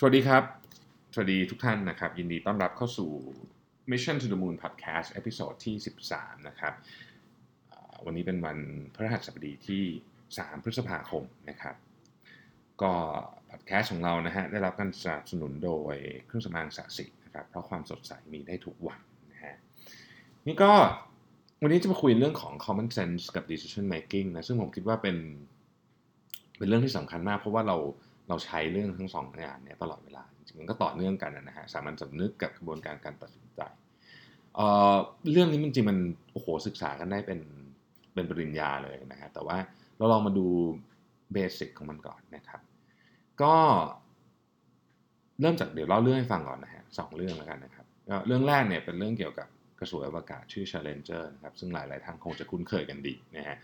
สวัสดีครับ สวัสดีทุกท่านนะครับ ยินดีต้อนรับเข้าสู่ Mission to the Moon Podcast ตอนที่ 13 นะครับ วันนี้เป็นวันพฤหัสบดีที่ 3 พฤษภาคมนะครับ ก็พอดแคสต์ของเรานะฮะได้รับการสนับสนุนโดยเครื่องสำอางสะสินะครับ เพราะความสดใสมีได้ทุกวันนะฮะนี่ก็วันนี้จะมาคุยเรื่องของ common sense กับ decision making นะซึ่งผมคิดว่าเป็นเป็นเรื่องที่สำคัญมากเพราะว่าเรา เราใช้เรื่องทั้งสองอย่างนี่ยตลอดเวลาจริงๆมันก็ต่อเนื่องกันนะฮะสามัญสำนึกกับกระบวนการการตัดสินใจเเรื่องนี้มันจริงมันโอ้โหศึกษากันได้เป็นเป็นปริญญาเลยนะฮะแต่ว่าเราลองมาดูเบสิกของมันก่อนนะครับ ก็เริ่มจากเดี๋ยวเล่าเรื่องให้ฟังก่อนนะฮะสองเรื่องแล้วกันนะครับเรื่องแรกเนี่ยเป็นเรื่องเกี่ยวกับกระสวยอวกาศชื่อ Challenger นะครับซึ่งหลาย ๆ ท่านคงจะคุ้นเคยกันดีนะฮะ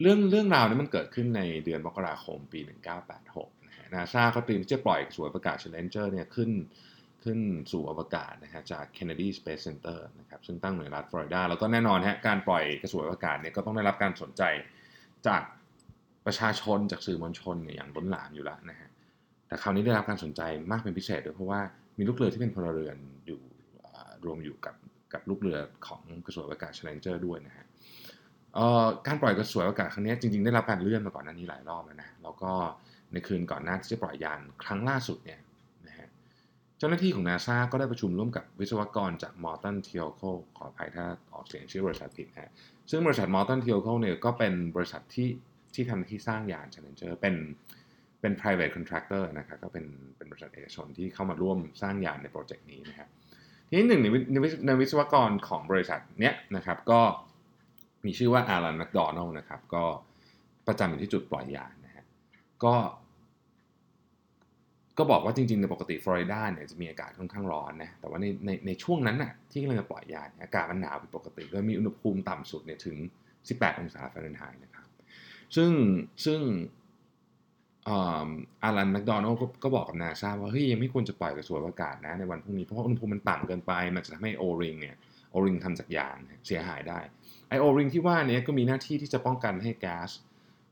เรื่องเรื่องราวนี้มันเกิดขึ้นในเดือนมกราคมปี 1986นะฮะนาซาเขาเตรียมที่จะปล่อยกระสวยอวกาศ Challenger เนี่ยขึ้นขึ้นสู่อวกาศนะฮะจาก Kennedy Space Center นะครับซึ่งตั้งอยู่ในรัฐฟลอริดา แล้วก็แน่นอนฮะการปล่อยกระสวยอวกาศเนี่ยก็ต้องได้รับการสนใจจากประชาชนจากสื่อมวลชนเนี่ยอย่างล้นหลามอยู่แล้วนะฮะแต่คราวนี้ได้รับการสนใจมากเป็นพิเศษด้วยเพราะว่ามีลูกเรือที่เป็นพลเรือนอยู่รวมอยู่กับกับลูกเรือของกระสวยอวกาศ Challenger ด้วยนะฮะ การปล่อยกระสวยอวกาศครั้งนี้จริงๆได้รับการเลื่อนมาก่อนหน้านี้หลายรอบแล้วนะแล้วก็ในคืนก่อนหน้าที่จะปล่อยยานครั้งล่าสุดเนี่ยนะฮะเจ้าหน้าที่ของ NASA ก็ได้ประชุมร่วมกับวิศวกรจาก Morton t e o c o ขออภัยถ้าออกเสียงชื่อบริษัทผิดนะฮะซึ่งบริษัท Morton t e o c o เนี่ยก็เป็นบริษัทที่ที่ทำหน้าที่สร้างยาน Challenger เป็นเป็น private contractor นะครับก็เป็นเป็นบริษัทเอกชนที่เข้ามาร่วมสร้างยานในโปรเจกต์นี้นะครับทีนี้หนึ่งในในวิในวิศวกรของบริษัทเนี้ยนะครับก็ มีชื่อว่าอารันแมคโดนัลนะครับ ก็ประจำอยู่ที่จุดปล่อยยานนะฮะก็ ก็บอกว่าจริงๆในปกติฟลอริดาเนี่ยจะมีอากาศค่อนข้างร้อนนะแต่ว่าในในในช่วงนั้นน่ะที่กำลังจะปล่อยยานอากาศมันหนาวผิดปกติโดยมีอุณหภูมิต่ำสุดเนี่ยถึง 18 องศาฟาเรนไฮต์นะครับ ซึ่งซึ่ง Allan McDonald ก็บอกกับนาซาว่าเฮ้ยยังไม่ควรจะปล่อยกระสวยอวกาศนะในวันพรุ่งนี้เพราะว่าอุณหภูมิมันต่ำเกินไป มันจะทำให้ O-ring เนี่ย O-ring ทำจากยางเสียหายได้ ไอ O-ring ที่ว่านี้ก็มีหน้าที่ที่จะป้องกันให้แก๊ส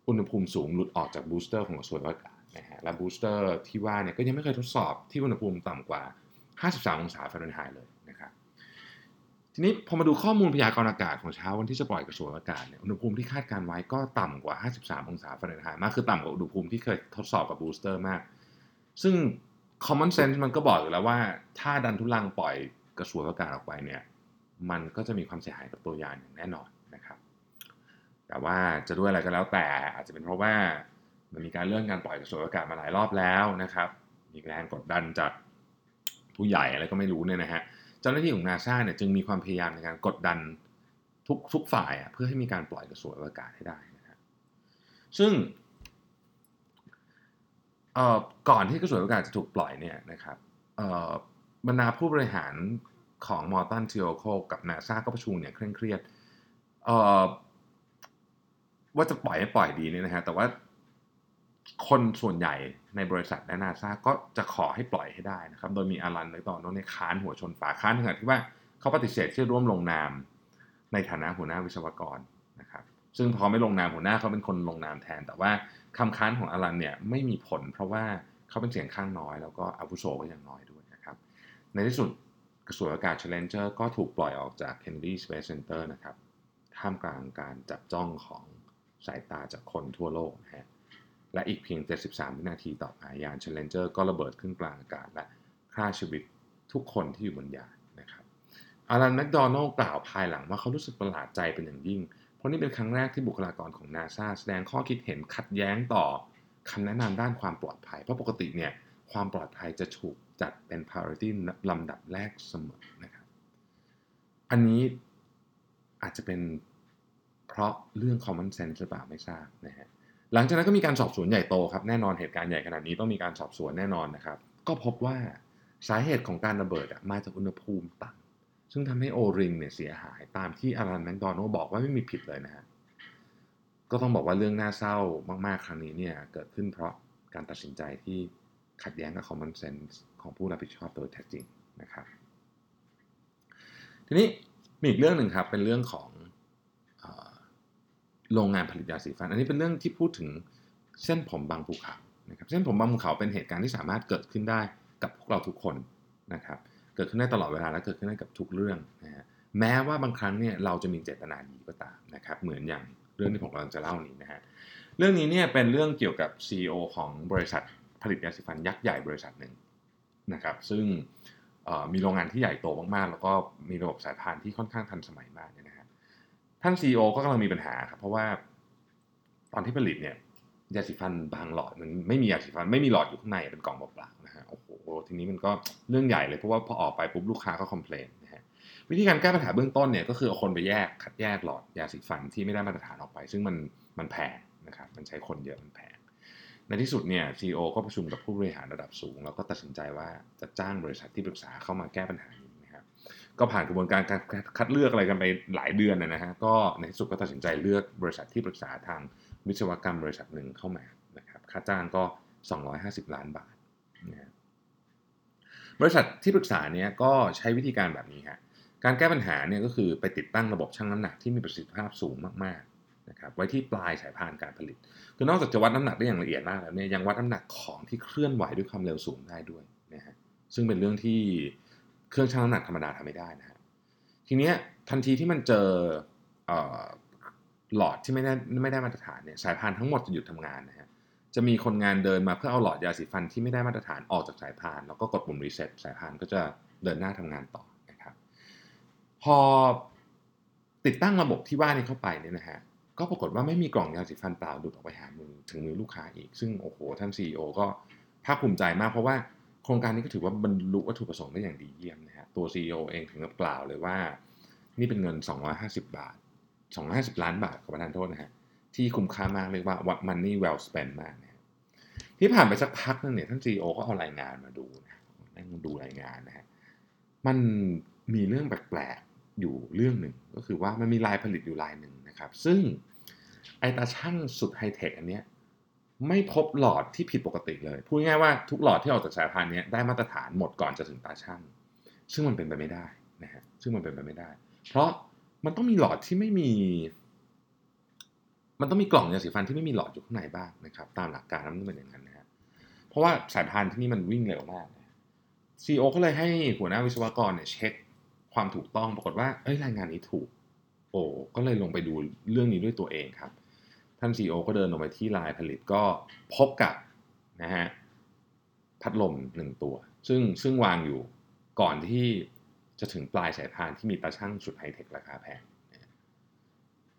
อุณหภูมิสูงหลุดออกจาก booster ของกระสวยอวกาศนะฮะและ booster ที่ว่าเนี่ยก็ยังไม่เคยทดสอบที่อุณหภูมิต่ำกว่า 53 องศาฟาเรนไฮต์เลยนะครับทีนี้พอมาดูข้อมูลพยากรณ์อากาศของเช้าวันที่จะปล่อยกระสวยอากาศเนี่ยอุณหภูมิที่คาดการณ์ไว้ก็ต่ำกว่า 53 องศาฟาเรนไฮต์มากคือต่ำกว่าอุณหภูมิที่เคยทดสอบกับบูสเตอร์มาก ซึ่ง common sense มันก็บอกอยู่แล้วว่า ถ้าดันทุลังปล่อยกระสวยอากาศออกไปเนี่ย มันก็จะมีความเสียหายกับตัวยานอย่างแน่นอนนะครับ แต่ว่าจะด้วยอะไรก็แล้วแต่อาจจะเป็นเพราะว่ามันมีการเลื่อนการปล่อยกระสวยอากาศมาหลายรอบแล้วนะครับ มีแรงกดดันจากผู้ใหญ่อะไรก็ไม่รู้เนี่ยนะฮะ เจ้าหน้าที่ของนาซาเนี่ยจึงมีความพยายามในการกดดันทุกทุกฝ่ายอะเพื่อให้มีการปล่อยกระสวยอวกาศให้ได้นะครับซึ่งเอ่อก่อนที่กระสวยอวกาศจะถูกปล่อยเนี่ยนะครับเอ่อบรรดาผู้บริหาร ของมอร์ตันเทีโอโคกับนาซาก็ประชุมเนี่ยเคร่งเครียดว่าจะปล่อยให้ปล่อยดีเนี่ยนะฮะแต่ว่าคนส่วนใหญ่ในบริษัทและนาซาก็จะขอให้ปล่อยให้ได้นะครับ โดยมีอารันและตอโน้นในค้านหัวชนฝาค้านถึงขนาดที่ว่าเขาปฏิเสธที่จะร่วมลงนามในฐานะหัวหน้าวิศวกรนะครับ ซึ่งพอไม่ลงนามหัวหน้าเขาเป็นคนลงนามแทน แต่ว่าคำค้านของอารันเนี่ยไม่มีผล เพราะว่าเขาเป็นเสียงข้างน้อย แล้วก็อาวุโสก็ยังน้อยด้วยนะครับ ในที่สุด สวยอากาศ Challenger ก็ถูกปล่อยออกจาก Kennedy Space Center นะครับท่ามกลางการจับจ้องของสายตาจากคนทั่วโลกนะฮะและอีกเพียง 73 วินาทีต่อมายาน Challenger ก็ระเบิดขึ้นกลางอากาศและฆ่าชีวิตทุกคนที่อยู่บนยานนะครับอารันแมคโดนัลด์กล่าวภายหลังว่าเขารู้สึกประหลาดใจเป็นอย่างยิ่ง เพราะนี่เป็นครั้งแรกที่บุคลากรของนาซาแสดงข้อคิดเห็นขัดแย้งต่อคำแนะนำด้านความปลอดภัย เพราะปกติเนี่ย ความปลอดภัยจะถูกจัดเป็น priority ลำดับแรกเสมอนะครับ อันนี้อาจจะเป็นเพราะเรื่อง common sense หรือเปล่าไม่ทราบนะฮะหลังจากนั้นก็มีการสอบสวนใหญ่โตครับแน่นอนเหตุการณ์ใหญ่ขนาดนี้ต้องมีการสอบสวนแน่นอนนะครับ ก็พบว่าสาเหตุของการระเบิดมาจากอุณหภูมิต่ำซึ่งทำให้โอริงเนี่ยเสียหายตามที่อารันแมคโดนัลด์บอกว่าไม่มีผิดเลยนะฮะก็ต้องบอกว่าเรื่องน่าเศร้ามากๆครั้งนี้เนี่ยเกิดขึ้นเพราะการตัดสินใจที่ ขัดแย้งกับ common sense ของผู้รับผิดชอบโดยแท้จริงนะครับ ทีนี้มีอีกเรื่องหนึ่งครับ เป็นเรื่องของโรงงานผลิตยาสีฟัน อันนี้เป็นเรื่องที่พูดถึงเส้นผมบางภูเขานะครับนะครับเช่นผมบางภูเขาเป็นเหตุการณ์ที่สามารถเกิดขึ้นได้กับพวกเราทุกคนนะครับ เกิดขึ้นได้ตลอดเวลาและเกิดขึ้นได้กับทุกเรื่องนะฮะ แม้ว่าบางครั้งเนี่ยเราจะมีเจตนาดีก็ตามนะครับ เหมือนอย่างเรื่องที่ผมกำลังจะเล่านี้นะฮะ เรื่องนี้เนี่ยเป็นเรื่องเกี่ยวกับ CEO ของบริษัท ผลิตยาสีฟันยักษ์ใหญ่บริษัทหนึ่งนะครับ ซึ่งมีโรงงานที่ใหญ่โตมากๆ แล้วก็มีระบบสายพานที่ค่อนข้างทันสมัยมากนะฮะท่าน CEO ก็กำลังมีปัญหาครับเพราะว่าตอนที่ผลิตเนี่ยยาสีฟันบางหลอดมันไม่มียาสีฟันไม่มีหลอดอยู่ข้างในเป็นกล่องเปล่าๆนะฮะโอ้โหทีนี้มันก็เรื่องใหญ่เลยเพราะว่าพอออกไปปุ๊บลูกค้าก็คอมเพลนนะฮะวิธีการแก้ปัญหาเบื้องต้นเนี่ยก็คือเอาคนไปแยกคัดแยกหลอดยาสีฟันที่ไม่ได้มาตรฐานออกไป ซึ่งมันมันแพงนะครับมันใช้คนเยอะมันแพง ในที่สุดเนี่ยซีอก็ประชุมกับผู้บริหารระดับสูง แล้วก็ตัดสินใจว่าจะจ้างบริษัทที่ปรึกษาเข้ามาแก้ปัญหานี้นะครับก็ผ่านกระบวนการการคัดเลือกอะไรกันไปหลายเดือนนะฮะก็ในที่สุดก็ตัดสินใจเลือกบริษัทที่ปรึกษาทางวิศวกรรมบริษัทหนึ่งเข้ามานะครับค่าจ้างก็ 250 ล้านบาทนะบริษัทที่ปรึกษาเนี่ยก็ใช้วิธีการแบบนี้ฮะการแก้ปัญหาเนี่ยก็คือไปติดตั้งระบบชั่งน้ำหนักที่มีประสิทธิภาพสูงมากๆ นะครับไว้ที่ปลายสายพานการผลิต คือนอกจากจะวัดน้ำหนักได้อย่างละเอียดมากแล้วเนี่ยยังวัดน้ำหนักของที่เคลื่อนไหวด้วยความเร็วสูงได้ด้วยนะฮะซึ่งเป็นเรื่องที่เครื่องชั่งน้ำหนักธรรมดาทำไม่ได้นะฮะทีเนี้ยทันทีที่มันเจอหลอดที่ไม่ได้ไม่ได้มาตรฐานเนี่ยสายพานทั้งหมดจะหยุดทำงานนะฮะจะมีคนงานเดินมาเพื่อเอาหลอดยาสีฟันที่ไม่ได้มาตรฐานออกจากสายพาน แล้วก็กดปุ่มรีเซ็ตสายพานก็จะเดินหน้าทำงานต่อนะครับ พอติดตั้งระบบที่ว่านี้เข้าไปเนี่ยนะฮะ ก็ปรากฏว่าไม่มีกล่องยาสีฟันเปล่าดุดออกไปหามือถึงมือลูกค้าอีก ซึ่งโอ้โหท่าน CEO ก็ภาคภูมิใจมาก เพราะว่าโครงการนี้ก็ถือว่าบรรลุวัตถุประสงค์ได้อย่างดีเยี่ยมนะฮะตัว CEO เองถึงกับกล่าวเลยว่า นี่เป็นเงิน 250 บาท 250 ล้านบาทขอประทานโทษนะฮะที่คุ้มค่ามากเรียกว่า what money well spent มากนะที่ผ่านไปสักพักนึงเนี่ยท่าน CEO ก็เอารายงานมาดูนะนั่งดูรายงานนะฮะมันมีเรื่องแปลกๆอยู่เรื่องหนึ่ง คือว่ามันมีลายผลิตอยู่ลายหนึ่งนะครับ ซึ่งไอตาช่างสุดไฮเทคอันเนี้ยไม่พบหลอดที่ผิดปกติเลย พูดง่ายว่าทุกหลอดที่ออกจากสายพานนี้ได้มาตรฐานหมดก่อนจะถึงตาช่างซึ่งมันเป็นไปไม่ได้นะฮะซึ่งมันเป็นไปไม่ได้ เพราะมันต้องมีหลอดที่ไม่มี มันต้องมีกล่องยาสีฟันที่ไม่มีหลอดอยู่ข้างในบ้างนะครับ ตามหลักการมันต้องเป็นอย่างนั้นนะฮะเพราะว่าสายพานที่นี่มันวิ่งเร็วมากซีโอก็เลยให้หัวหน้าวิศวกรเนี่ยเช็ค ความถูกต้องปรากฏว่าเอ้ยรายงานนี้ถูก โอ้ก็เลยลงไปดูเรื่องนี้ด้วยตัวเองครับ ท่าน CEO ก็เดินลงไปที่ลายผลิตก็พบกับนะฮะพัดลมหนึ่งตัว ซึ่งซึ่งวางอยู่ก่อนที่จะถึงปลายสายพานที่มีตาช่างสุดไฮเทคราคาแพง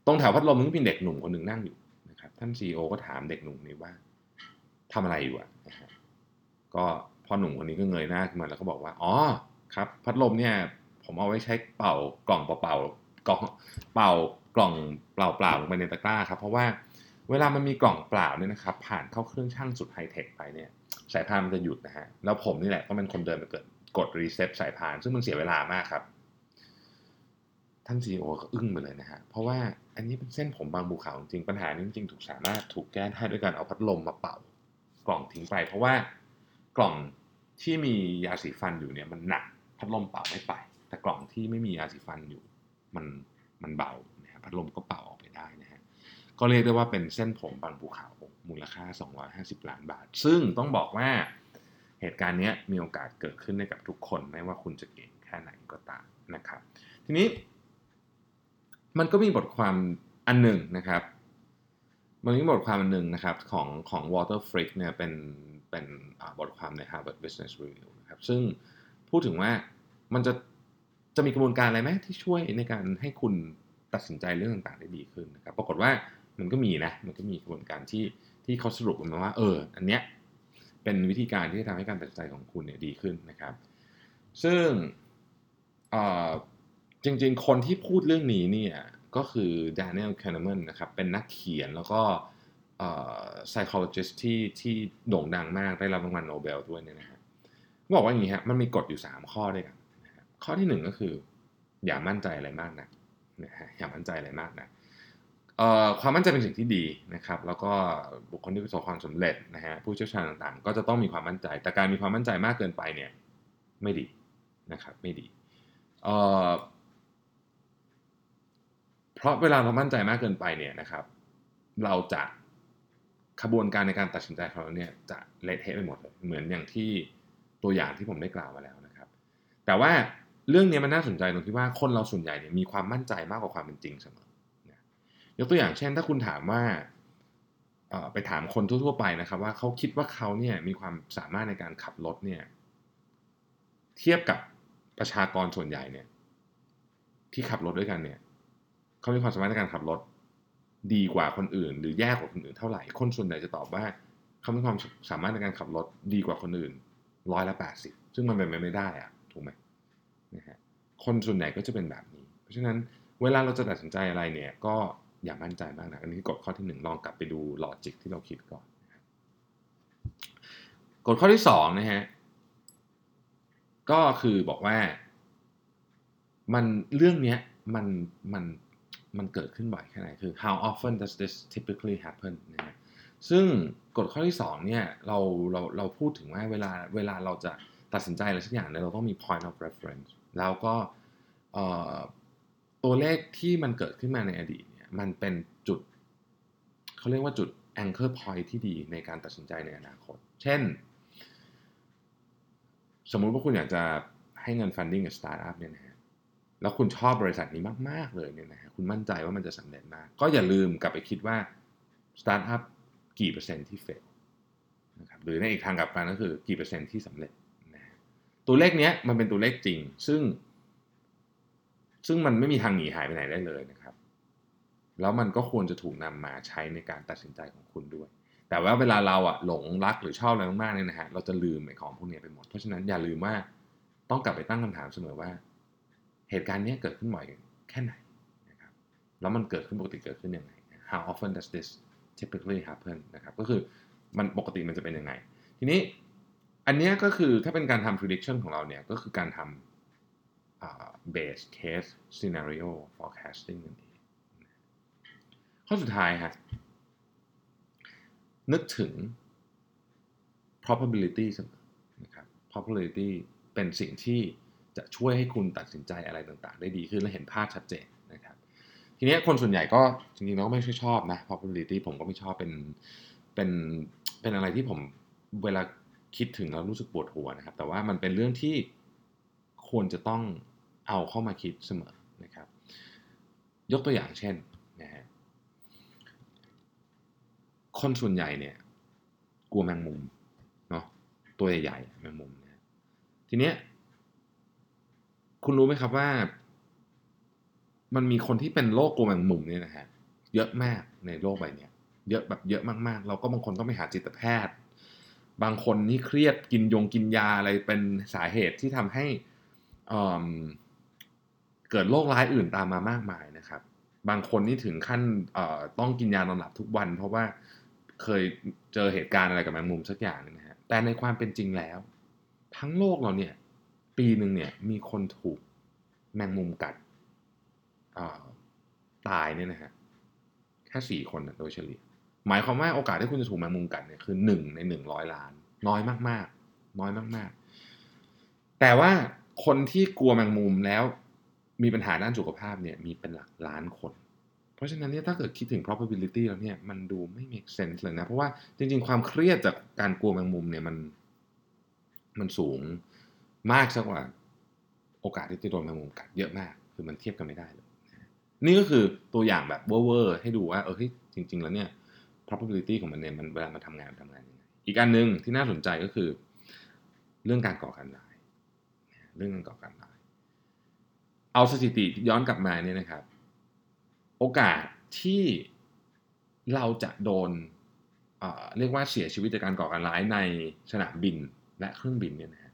ตรงแถวพัดลมมันก็มีเด็กหนุ่มคนหนึ่งนั่งอยู่นะครับท่าน CEO ก็ถามเด็กหนุ่มนี้ว่าทำอะไรอยู่อะนะฮะก็พ่อหนุ่มคนนี้ก็เงยหน้าขึ้นมาแล้วก็บอกว่า อ๋อ ครับ พัดลมเนี่ย ผมเอาไว้ใช้เป่ากล่องเปล่ากล่องเป่ากล่องเปล่าๆลงไปในตะกร้าครับ เพราะว่าเวลามันมีกล่องเปล่าเนี่ยนะครับ ผ่านเข้าเครื่องชั่งสุดไฮเทคไปเนี่ยสายพานมันจะหยุดนะฮะแล้วผมนี่แหละก็เป็นคนเดินไปเกิดกด reset สายพาน ซึ่งมันเสียเวลามากครับ ท่าน CEO ก็อึ้งไปเลยนะฮะเพราะว่าอันนี้เป็นเส้นผมบังภูเขาจริงปัญหานี้จริงๆถูกสามารถถูกแก้ได้ด้วยการเอาพัดลมมาเป่ากล่องทิ้งไป เพราะว่ากล่องที่มียาสีฟันอยู่เนี่ยมันหนักพัดลมเป่าไม่ไป แต่กล่องที่ไม่มียาสีฟันอยู่มันมันเบานะฮะพัดลมก็เป่าออกไปได้นะฮะก็เรียกได้ว่าเป็นเส้นผมบางภูเขามูลค่า 250 ล้านบาท ซึ่งต้องบอกว่าเหตุการณ์นี้มีโอกาสเกิดขึ้นได้กับทุกคนไม่ว่าคุณจะเก่งแค่ไหนก็ตามนะครับ ทีนี้ มันก็มีบทความอันหนึ่งนะครับ มันมีบทความอันหนึ่งนะครับของของ Walter Frick เนี่ยเป็นเป็นบทความใน Harvard Business Review นะครับซึ่งพูดถึงว่ามันจะ จะมีกระบวนการอะไรไหมที่ช่วยในการให้คุณตัดสินใจเรื่องต่างๆได้ดีขึ้นนะครับ ปรากฏว่ามันก็มีนะ มันก็มีกระบวนการที่ที่เขาสรุปมาว่า เออ อันเนี้ยเป็นวิธีการที่จะทำให้การตัดสินใจของคุณเนี่ยดีขึ้นนะครับ ซึ่งจริงๆ คนที่พูดเรื่องนี้เนี่ยก็คือ Daniel Kahneman นะครับ เป็นนักเขียนแล้วก็ psychologist ที่ที่โด่งดังมากได้รับรางวัลโนเบลด้วยเนี่ยนะฮะบอกว่าอย่างนี้ฮะมันมีกฎอยู่ 3 ข้อด้วยกัน ข้อที่ 1 ก็คือ อย่ามั่นใจอะไรมากนะนะฮะอย่ามั่นใจอะไรมากนะความมั่นใจเป็นสิ่งที่ดีนะครับ แล้วก็บุคคลที่ประสบความสำเร็จนะฮะผู้เชี่ยวชาญต่างๆ ก็จะต้องมีความมั่นใจ แต่การมีความมั่นใจมากเกินไปเนี่ยไม่ดีนะครับไม่ดีเเพราะเวลาเรามั่นใจมากเกินไปเนี่ยนะครับ เราจะขบวนการในการตัดสินใจของเราเนี่ยจะเละเทะไปหมดเลยเหมือนอย่างที่ตัวอย่างที่ผมได้กล่าวมาแล้วนะครับ แต่ว่า เรื่องนี้มันน่าสนใจตรงที่ว่าคนเราส่วนใหญ่เนี่ยมีความมั่นใจมากกว่าความเป็นจริงเสมอยกตัวอย่างเช่น ถ้าคุณถามว่าไปถามคนทั่วๆไปนะครับ ว่าเขาคิดว่าเขาเนี่ยมีความสามารถในการขับรถเนี่ย เทียบกับประชากรส่วนใหญ่เนี่ย ที่ขับรถด้วยกันเนี่ยเขามีความสามารถในการขับรถ ดีกว่าคนอื่น หรือแย่กว่าคนอื่นเท่าไหร่คนส่วนใหญ่จะตอบว่าเขามีความสามารถในการขับรถดีกว่าคนอื่นร้อยละแปดสิบซึ่งมันเป็นไปไม่ได้อะถูกไหม นะฮะคนส่วนใหญ่ก็จะเป็นแบบนี้ เพราะฉะนั้นเวลาเราจะตัดสินใจอะไรเนี่ยก็อย่ามั่นใจมากนะอันนี้กฎข้อที่หนึ่งลองกลับไปดูลอจิกที่เราคิดก่อนกฎข้อที่สองนะฮะก็คือบอกว่ามันเรื่องนี้มันมันมันเกิดขึ้นบ่อยแค่ไหนคือ how often does this typically happen นะฮะซึ่งกฎข้อที่2เนี่ยเราเราเราพูดถึงว่าเวลาเวลาเราจะ ตัดสินใจอะไรสักอย่างเนี่ยเราต้องมี point of reference แล้วก็ตัวเลขที่มันเกิดขึ้นมาในอดีตเนี่ยมันเป็นจุดเขาเรียกว่าจุด anchor point ที่ดีในการตัดสินใจในอนาคต เช่น สมมุติว่าคุณอยากจะให้เงิน funding กับสตาร์ทอัพเนี่ยนะฮะแล้วคุณชอบบริษัทนี้มาก ๆ เลยเนี่ยนะฮะคุณมั่นใจว่ามันจะสำเร็จมาก ก็อย่าลืมกลับไปคิดว่าสตาร์ทอัพกี่เปอร์เซ็นต์ที่ fail นะครับหรือในอีกทางกลับกันก็คือกี่เปอร์เซ็นต์ที่สำเร็จ ตัวเลขเนี้ยมันเป็นตัวเลขจริง ซึ่ง ซึ่งมันไม่มีทางหนีหายไปไหนได้เลยนะครับ แล้วมันก็ควรจะถูกนำมาใช้ในการตัดสินใจของคุณด้วย แต่ว่าเวลาเราอะหลงรักหรือชอบอะไรมากๆเนี่ยนะฮะเราจะลืมไอ้ของพวกนี้ไปหมด เพราะฉะนั้นอย่าลืมว่าต้องกลับไปตั้งคำถามเสมอว่า เหตุการณ์นี้เกิดขึ้นบ่อยแค่ไหนนะครับ แล้วมันเกิดขึ้นปกติเกิดขึ้นยังไง How often does this typically happen นะครับ ก็คือมันปกติมันจะเป็นยังไง ทีนี้ อันนี้ก็คือถ้าเป็นการทำ prediction ของเราเนี่ยก็คือการทำ base case scenario forecasting นั่นเองข้อสุดท้ายฮะนึกถึง probability เสมอนะครับ probability เป็นสิ่งที่จะช่วยให้คุณตัดสินใจอะไรต่างๆ ได้ดีขึ้นและเห็นภาพชัดเจนนะครับ ทีนี้คนส่วนใหญ่ก็จริงๆแล้วไม่ใช่ชอบนะ probability ผมก็ไม่ชอบเป็นเป็นเป็นอะไรที่ผมเวลา คิดถึงแล้วรู้สึกปวดหัวนะครับ แต่ว่ามันเป็นเรื่องที่ควรจะต้องเอาเข้ามาคิดเสมอนะครับ ยกตัวอย่างเช่นนะฮะคนส่วนใหญ่เนี่ยกลัวแมงมุมเนาะตัวใหญ่ๆแมงมุมนะทีเนี้ยคุณรู้ไหมครับว่า มันมีคนที่เป็นโรคกลัวแมงมุมเนี่ยนะฮะเยอะมากในโลกใบนี้เยอะแบบเยอะมากๆ เราก็บางคนต้องไปหาจิตแพทย์ บางคนนี่เครียดกินยงกินยาอะไรเป็นสาเหตุที่ทำให้เกิดโรคร้ายอื่นตามมามากมายนะครับ บางคนนี่ถึงขั้นต้องกินยานอนหลับทุกวัน เพราะว่าเคยเจอเหตุการณ์อะไรกับแมงมุมสักอย่างนึงนะฮะแต่ในความเป็นจริงแล้ว ทั้งโลกเราเนี่ย ปีหนึ่งเนี่ยมีคนถูกแมงมุมกัดตายเนี่ยนะฮะแค่สี่คนโดยเฉลี่ย หมายความว่าโอกาสที่คุณจะถูกแมงมุมกัดเนี่ยคือหนึ่งในหนึ่งร้อยล้าน น้อยมากๆ น้อยมาก ๆ แต่ว่าคนที่กลัวแมงมุมแล้วมีปัญหาด้านสุขภาพเนี่ยมีเป็นหลักล้านคน เพราะฉะนั้นเนี่ยถ้าเกิดคิดถึง probability แล้วเนี่ยมันดูไม่ make sense เลยนะ เพราะว่าจริง ๆ ความเครียดจากการกลัวแมงมุมเนี่ยมันมันสูงมากสักกว่าโอกาสที่จะโดนแมงมุมกัดเยอะมาก คือมันเทียบกันไม่ได้เลย นี่ก็คือตัวอย่างแบบเวอร์ให้ดูว่าเออจริง ๆ แล้วเนี่ย probability ของมันเนี่ยมันเวลามันทำงานมันทำงานยังไงอีกอันหนึ่งที่น่าสนใจก็คือ เรื่องการก่อการร้ายเรื่องการก่อการร้าย เอาสถิติย้อนกลับมาเนี่ยนะครับ โอกาสที่เราจะโดนเรียกว่าเสียชีวิตจากการก่อการร้ายในสนามบินและเครื่องบินเนี่ยนะ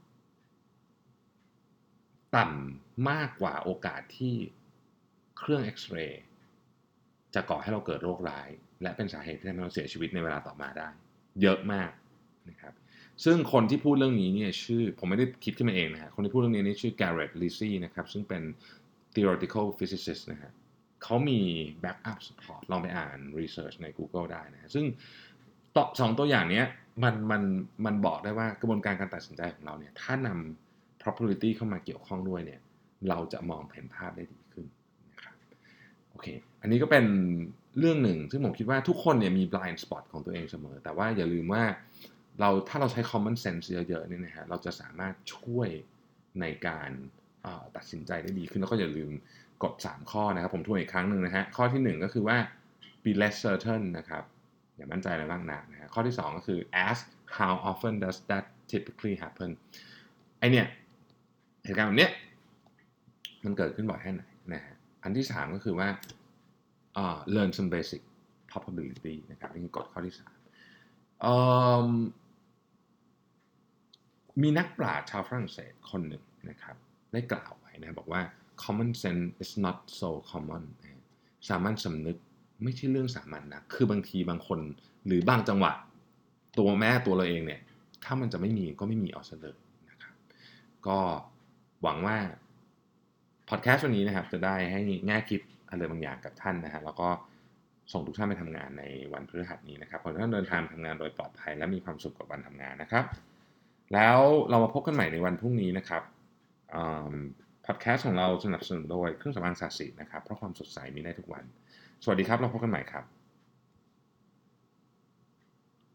ต่ำมากกว่าโอกาสที่เครื่องเอ็กซเรย์จะก่อให้เราเกิดโรคร้าย และเป็นสาเหตุที่ทำให้เราเสียชีวิตในเวลาต่อมาได้ เยอะมากนะครับซึ่งคนที่พูดเรื่องนี้เนี่ยชื่อผมไม่ได้คิดขึ้นมาเองนะฮะคนที่พูดเรื่องนี้นี่ชื่อ Garrett Lizzie นะครับซึ่งเป็น theoretical physicist นะฮะเขามี backup support ลองไปอ่าน research ใน Google ได้นะซึ่งต่อสองตัวอย่างนี้มันมันมันบอกได้ว่ากระบวนการการตัดสินใจของเราเนี่ยถ้านำ probability เข้ามาเกี่ยวข้องด้วยเนี่ยเราจะมองเห็นภาพได้ดีขึ้นนะครับโอเค อันนี้ก็เป็น เรื่องหนึ่ง ซึ่งผมคิดว่าทุกคนเนี่ยมี blind spot ของตัวเองเสมอ แต่ว่าอย่าลืมว่าเราถ้าเราใช้ common sense เยอะๆเนี่ยนะฮะเราจะสามารถช่วยในการตัดสินใจได้ดีขึ้นแล้วก็อย่าลืมกด 3 ข้อนะครับ ผมทวนอีกครั้งหนึ่งนะฮะข้อที่ 1 ก็คือว่า be less certain นะครับอย่ามั่นใจอะไรบ้างนะนะฮะข้อที่ 2 ก็คือ ask how often does that typically happen ไอเนี่ยเหตุการณ์แบบเนี้ยมันเกิดขึ้นบ่อยแค่ไหนนะฮะอันที่ 3 ก็คือว่า uh, learn some basic probability นะครับนี่คือกฎข้อที่3มีนักปราชญ์ชาวฝรั่งเศสคนหนึ่งนะครับ ได้กล่าวไว้นะบอกว่า common sense is not so common สามัญสำนึกไม่ใช่เรื่องสามัญนนะ คือบางทีบางคนหรือบางจังหวะ ตัวแม่ตัวเราเองเนี่ย ถ้ามันจะไม่มีก็ไม่มีเอาซะเลยนะครับ ก็หวังว่าพอดแคสต์วันนี้นะครับ จะได้ให้แง่คิด อะไรบางอย่างกับท่านนะฮะแล้วก็ส่งทุกท่านไปทำงานในวันพฤหัสนี้นะครับขอให้ท่านเดินทางทำงานโดยปลอดภัยและมีความสุขกับวันทำงานนะครับ แล้วเรามาพบกันใหม่ในวันพรุ่งนี้นะครับพอดแคสต์ของเราสนับสนุนโดยเครื่องสำอางสาสินะครับ เพราะความสดใสมีได้ทุกวัน สวัสดีครับ เราพบกันใหม่ครับ